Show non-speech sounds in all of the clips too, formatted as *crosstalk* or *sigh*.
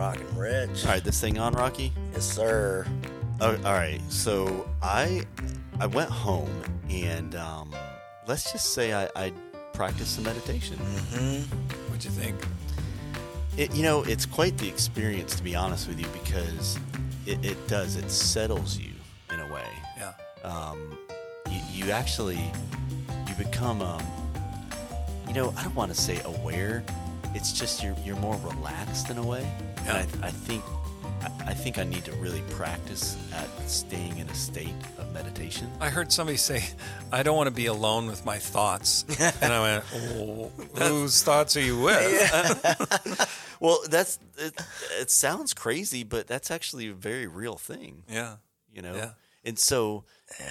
Rockin' Rich. All right, this thing on, Rocky. Yes, sir. Oh, all right, so I I went home and um, let's just say I, I practiced some meditation. What'd you think? It, you know, it's quite the experience to be honest with you because it, it does it settles you in a way. Yeah. um, you, you actually you become um, you know I don't want to say aware. It's just you're you're more relaxed in a way, and I, I think I, I think I need to really practice at staying in a state of meditation. I heard somebody say, I don't want to be alone with my thoughts. *laughs* and I went, oh, whose thoughts are you with? *laughs* Well, that's it, it sounds crazy, but that's actually a very real thing, Yeah. you know. Yeah. And so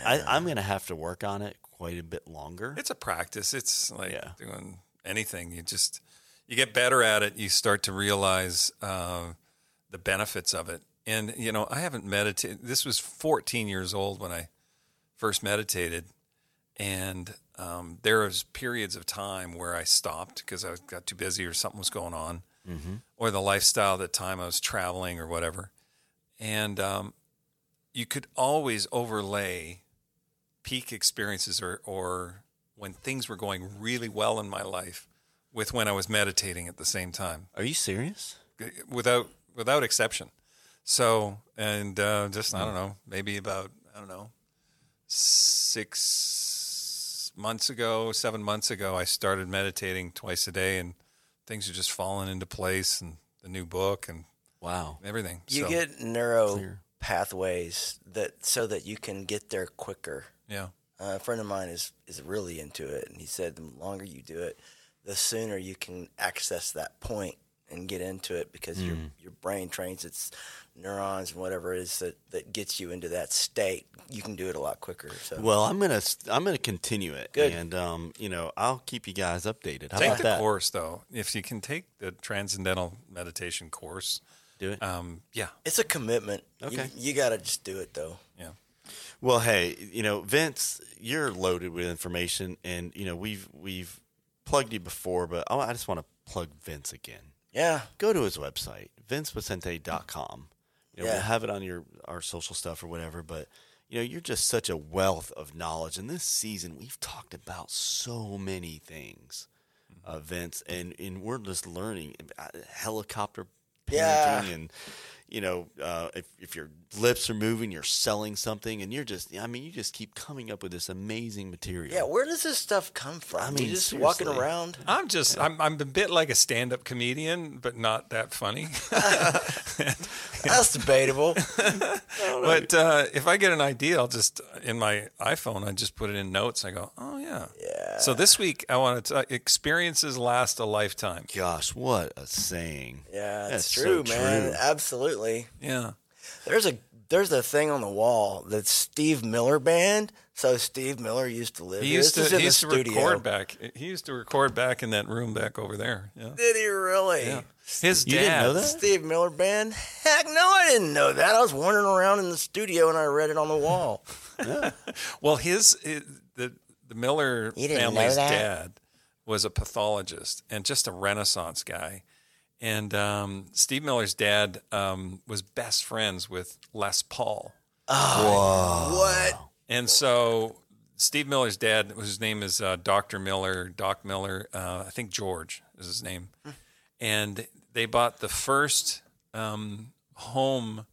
I, I'm going to have to work on it quite a bit longer. It's a practice. It's like Yeah. doing anything. You just, you get better at it. You start to realize uh, the benefits of it. And, you know, I haven't meditated. This was 14 years old when I first meditated. And um, there was periods of time where I stopped because I got too busy or something was going on, or the lifestyle at the time I was traveling or whatever. And um, you could always overlay peak experiences or, or when things were going really well in my life with when I was meditating at the same time Are you serious? without without exception. So and uh, just I don't know, maybe about I don't know six months ago, seven months ago, I started meditating twice a day, and things are just falling into place, and the new book and Wow. everything. You So, get neuro Clear. pathways that so that you can get there quicker. yeah, Uh, a friend of mine is is really into it, and he said the longer you do it, the sooner you can access that point and get into it because your your brain trains its neurons and whatever it is that, that gets you into that state. You can do it a lot quicker. So Well, I'm gonna I'm gonna continue it, Good. and um, you know I'll keep you guys updated. How take about the that? course though. If you can take the transcendental meditation course, Do it. um, yeah, it's a commitment. You- Okay. you, got to just do it though. yeah. Well, hey, you know Vince, you're loaded with information, and you know we've we've plugged you before, but I, I just want to plug Vince again. Yeah, Go to his website, vinceposcente.com. You know, Yeah. we'll have it on your our social stuff or whatever, but you know, you're just such a wealth of knowledge. And this season, we've talked about so many things, uh, Vince, and, and we're just learning about helicopter Yeah. and, you know, uh, if, if your lips are moving, you're selling something, and you're just, I mean, you just keep coming up with this amazing material. yeah. Where does this stuff come from? I mean, you just walking around. I'm just I'm I'm a bit like a stand-up comedian, but not that funny. *laughs* *laughs* That's debatable. but uh, if I get an idea, I'll just in my iPhone, I just put it in notes. I go, oh yeah. Yeah. So this week I want to uh, experiences last a lifetime. Gosh, what a saying. Yeah, That's it's so true, man. true. Absolutely. Yeah. There's a there's a thing on the wall that's Steve Miller Band. So Steve Miller used to live He used This to in he the used to studio. record back. He used to record back in that room back over there. Yeah. Did he really? Yeah. His You dad. didn't know that? Steve Miller Band? Heck no, I didn't know that. I was wandering around in the studio and I read it on the wall. *laughs* Well, his, i the the Miller You didn't know family's dad was a pathologist and just a Renaissance guy. And um, Steve Miller's dad um, was best friends with Les Paul. what? And so Steve Miller's dad, whose name is uh, Dr. Miller, Doc Miller, uh, I think George is his name. And they bought the first um, home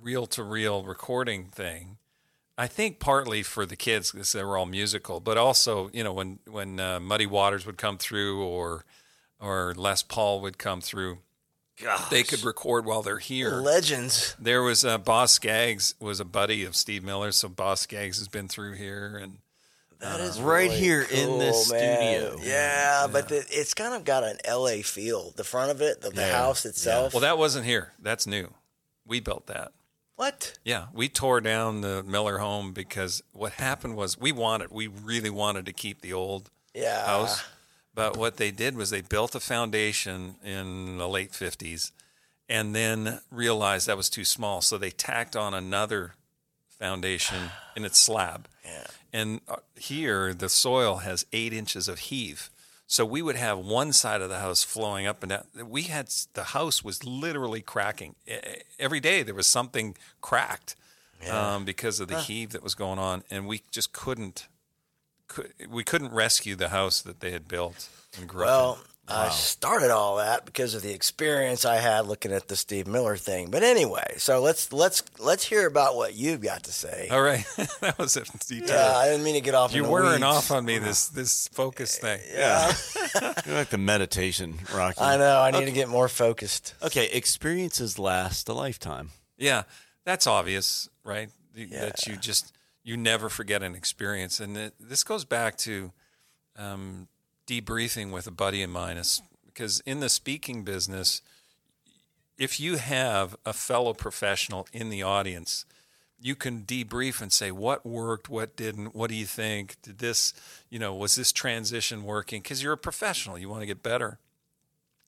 reel to reel recording thing. I think partly for the kids because they were all musical, but also you know when when uh, Muddy Waters would come through or or Les Paul would come through, they could record while they're here. Legends. There was uh, Boz Scaggs was a buddy of Steve Miller, so Boz Scaggs has been through here, and That is right really here in this man. studio. Yeah, but the, it's kind of got an LA feel. The front of it, the, the Yeah. house itself. well, that wasn't here. That's new. We built that. What? Yeah, we tore down the Miller home because what happened was we wanted, we really wanted to keep the old Yeah. house, but what they did was they built a foundation in the late fifties, and then realized that was too small, so they tacked on another foundation in its slab. *sighs* Yeah. And uh, here, the soil has eight inches of heave. So we would have one side of the house flowing up and down. We had the house was literally cracking every day. There was something cracked um, because of the heave that was going on, and we just couldn't. Could, we couldn't rescue the house that they had built and grew up Well, in. I started all that because of the experience I had looking at the Steve Miller thing. But anyway, so let's let's let's hear about what you've got to say. All right, *laughs* that was a detail. Yeah, I didn't mean to get off. in You're the wearing weeds. off on me this this focus thing. Yeah, You're *laughs* like the meditation, Rocky. I know. I need to get more focused. Okay, experiences last a lifetime. Yeah, that's obvious, right? The- That you just you never forget an experience, and it, this goes back to um, debriefing with a buddy of mine, is because in the speaking business, if you have a fellow professional in the audience, you can debrief and say what worked, what didn't, what do you think? Did this, you know, was this transition working? Because you're a professional, you want to get better.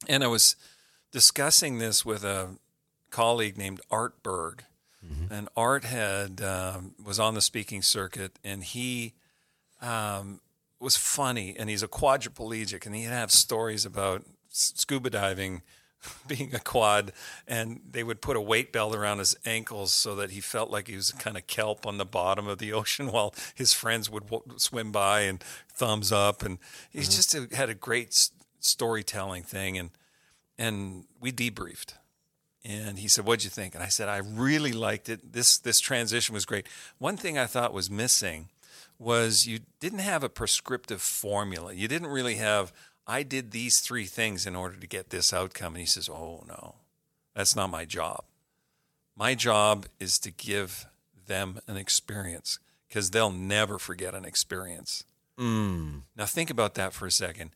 And I was discussing this with a colleague named Art Berg, and Art had um, was on the speaking circuit, and he um, was funny, and he's a quadriplegic, and he'd have stories about scuba diving, *laughs* being a quad, and they would put a weight belt around his ankles so that he felt like he was kind of kelp on the bottom of the *laughs* ocean while his friends would w- swim by and thumbs up, and he mm-hmm. just uh, had a great s- storytelling thing, and and we debriefed and he said, "What'd you think?" And I said, "I really liked it. This this transition was great. One thing I thought was missing was you didn't have a prescriptive formula. You didn't really have I did these three things in order to get this outcome." And he says, "Oh no, that's not my job. My job is to give them an experience because they'll never forget an experience." Mm. Now think about that for a second.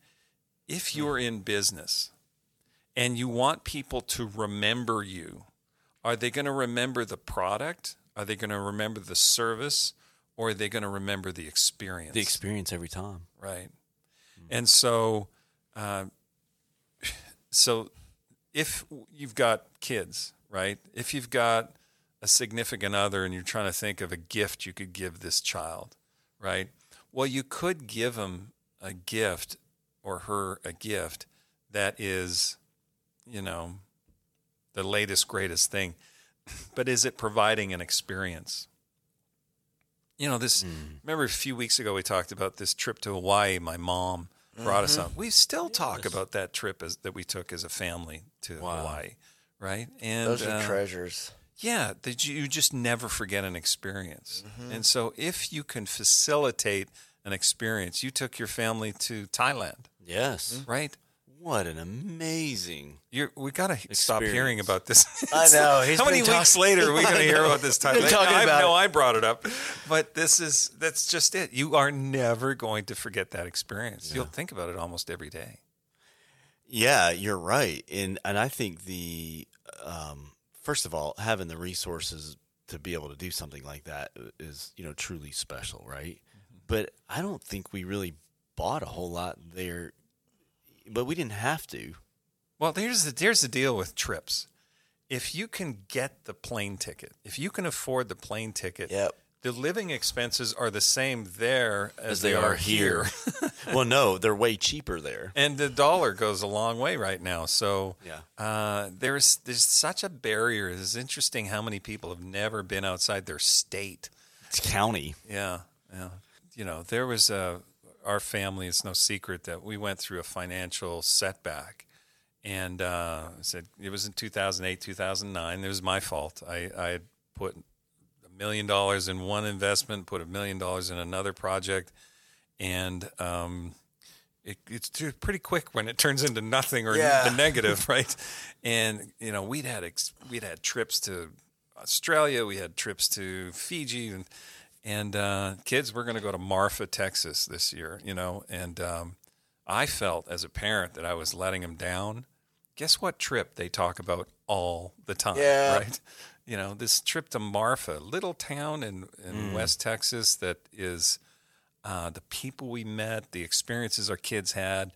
If you're in business and you want people to remember you, are they going to remember the product? Are they going to remember the service? Or are they going to remember the experience? The experience every time. right. And so, uh, *sighs* so if you've got kids, right? If you've got a significant other and you're trying to think of a gift you could give this child, right? Well, you could give him a gift or her a gift that is, you know, the latest, greatest thing. *laughs* But is it providing an experience? You know, this, remember a few weeks ago we talked about this trip to Hawaii my mom brought us on. We still talk about that trip as, that we took as a family to Hawaii, right? And Those are uh, treasures. yeah, that you you just never forget an experience. Mm-hmm. And so if you can facilitate an experience, you took your family to Thailand, Yes. right? What an amazing. You're, we got to stop hearing about this. *laughs* I know, *laughs* How many been weeks later are we going to hear about this Thailand? talking I about know it. I brought it up, but this is that's just it. You are never going to forget that experience. You'll think about it almost every day. Yeah, you're right, and and I think the um, first of all, having the resources to be able to do something like that is you know truly special, right? But I don't think we really bought a whole lot there, but we didn't have to. Well, here's the here's the deal with trips. If you can get the plane ticket, if you can afford the plane ticket, Yep. the living expenses are the same there as, they, they are, are here. *laughs* well, no, they're way cheaper there. and the dollar goes a long way right now. So Yeah. uh, there's there's such a barrier. It's interesting how many people have never been outside their state. It's county. Yeah, yeah. You know, there was a our family. It's no secret that we went through a financial setback, and uh, I said it was in 2008, 2009. It was my fault. I I had put a million dollars in one investment, put a million dollars in another project, and um, it, it's pretty quick when it turns into nothing or Yeah. the negative, *laughs* right? And you know, we'd had ex- we'd had trips to Australia, we had trips to Fiji, and and uh, kids, we're going to go to Marfa, Texas this year, you know. And um, I felt as a parent that I was letting them down. Guess what trip they talk about all the time, Yeah. right? You know, this trip to Marfa, little town in, in West Texas that is uh, the people we met, the experiences our kids had,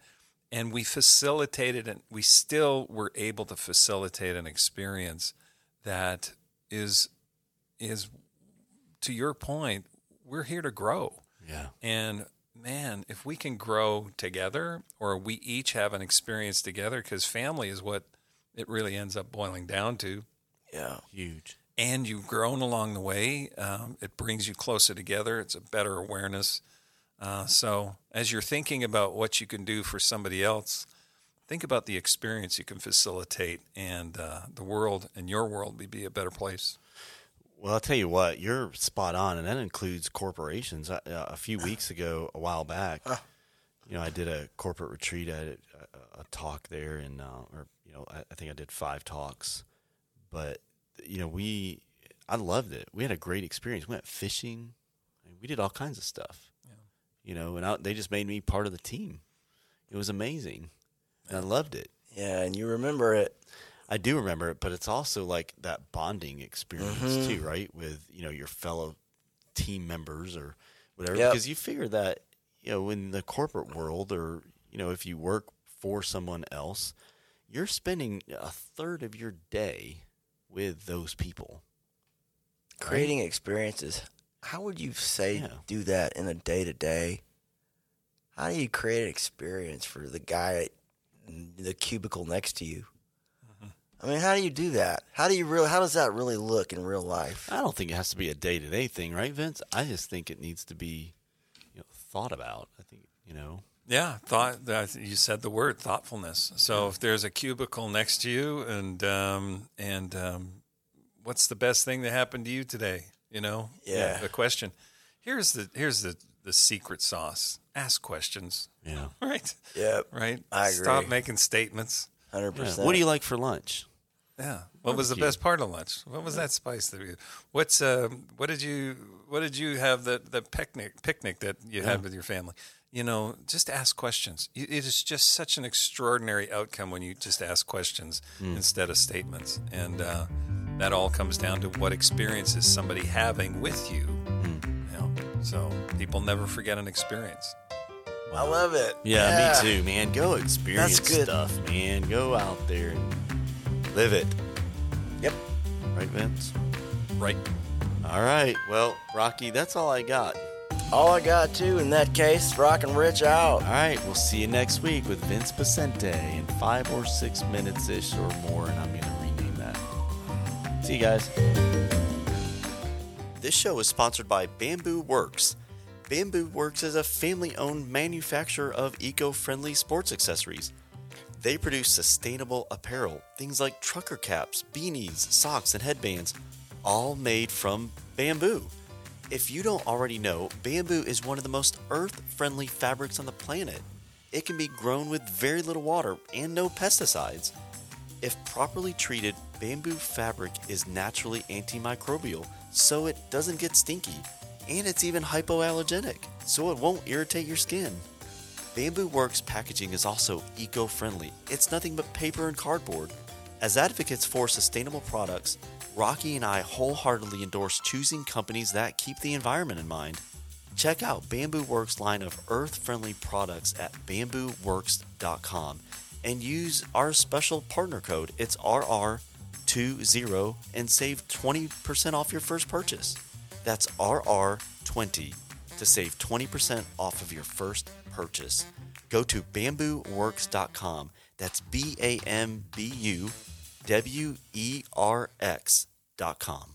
and we facilitated and we still were able to facilitate an experience that is is to your point, we're here to grow. Yeah. And man, if we can grow together or we each have an experience together, because family is what it really ends up boiling down to, Yeah. Huge. and you've grown along the way, um, it brings you closer together. It's a better awareness. Uh, so, as you're thinking about what you can do for somebody else, think about the experience you can facilitate, and uh, the world and your world will be a better place. Well, I'll tell you what, you're spot on, and that includes corporations. Uh, a few weeks ago, a while back, you know, I did a corporate retreat. I had a, a talk there, and uh, or you know, I, I think I did five talks. But you know, we, I loved it. We had a great experience. We went fishing, we did all kinds of stuff. You know, and I, they just made me part of the team. It was amazing, and I loved it. Yeah, and you remember it. I do remember it, but it's also like that bonding experience Mm-hmm. too, right? With you know your fellow team members or whatever. Yep. Because you figure that you know in the corporate world, or you know if you work for someone else, you're spending a third of your day with those people. Creating experiences. How would you say Yeah. do that in a day to day? How do you create an experience for the guy in the cubicle next to you? I mean, how do you do that? How do you really? How does that really look in real life? I don't think it has to be a day to day thing, right, Vince? I just think it needs to be you know thought about. I think you know. Yeah, thought that you said the word thoughtfulness. So if there's a cubicle next to you, and um, and um, what's the best thing that happened to you today? You know, Yeah. The question. Here's the here's the the secret sauce. Ask questions. Yeah. *laughs* Right. Yep, Right. I agree. Stop making statements. hundred Yeah. percent. What do you like for lunch? Yeah. What was the best part of lunch? What was that spice that you? What's um, what did you what did you have the the picnic picnic that you had with your family? You know, just ask questions. You- It is just such an extraordinary outcome when you just ask questions instead of statements, and uh, that all comes down to what experience is somebody having with you. You know, so people never forget an experience. I love it. Yeah, me too, man. Go experience good. stuff, man. Go out there and live it. Yep. Right, Vince? Right. All right. Well, Rocky, that's all I got. All I got too in that case, Rockin' Rich out. All right. We'll see you next week with Vince Poscente in five or six minutes ish or more, and I'm going to rename that. See you guys. This show is sponsored by Bambu Werx. Bambu Werx is a family owned manufacturer of eco friendly sports accessories. They produce sustainable apparel, things like trucker caps, beanies, socks, and headbands, all made from bamboo. If you don't already know, bamboo is one of the most earth friendly fabrics on the planet. It can be grown with very little water and no pesticides. If properly treated, bamboo fabric is naturally antimicrobial, so it doesn't get stinky. And it's even hypoallergenic, so it won't irritate your skin. Bambu Werx packaging is also eco friendly. It's nothing but paper and cardboard. As advocates for sustainable products, Rocky and I wholeheartedly endorse choosing companies that keep the environment in mind. Check out Bambu Werx line of earth-friendly products at bambuwerx.com and use our special partner code. It's RR20 and save 20% off your first purchase. That's RR20 to save 20% off of your first purchase. Go to bambuwerx.com. That's B A M B U W E R X.com.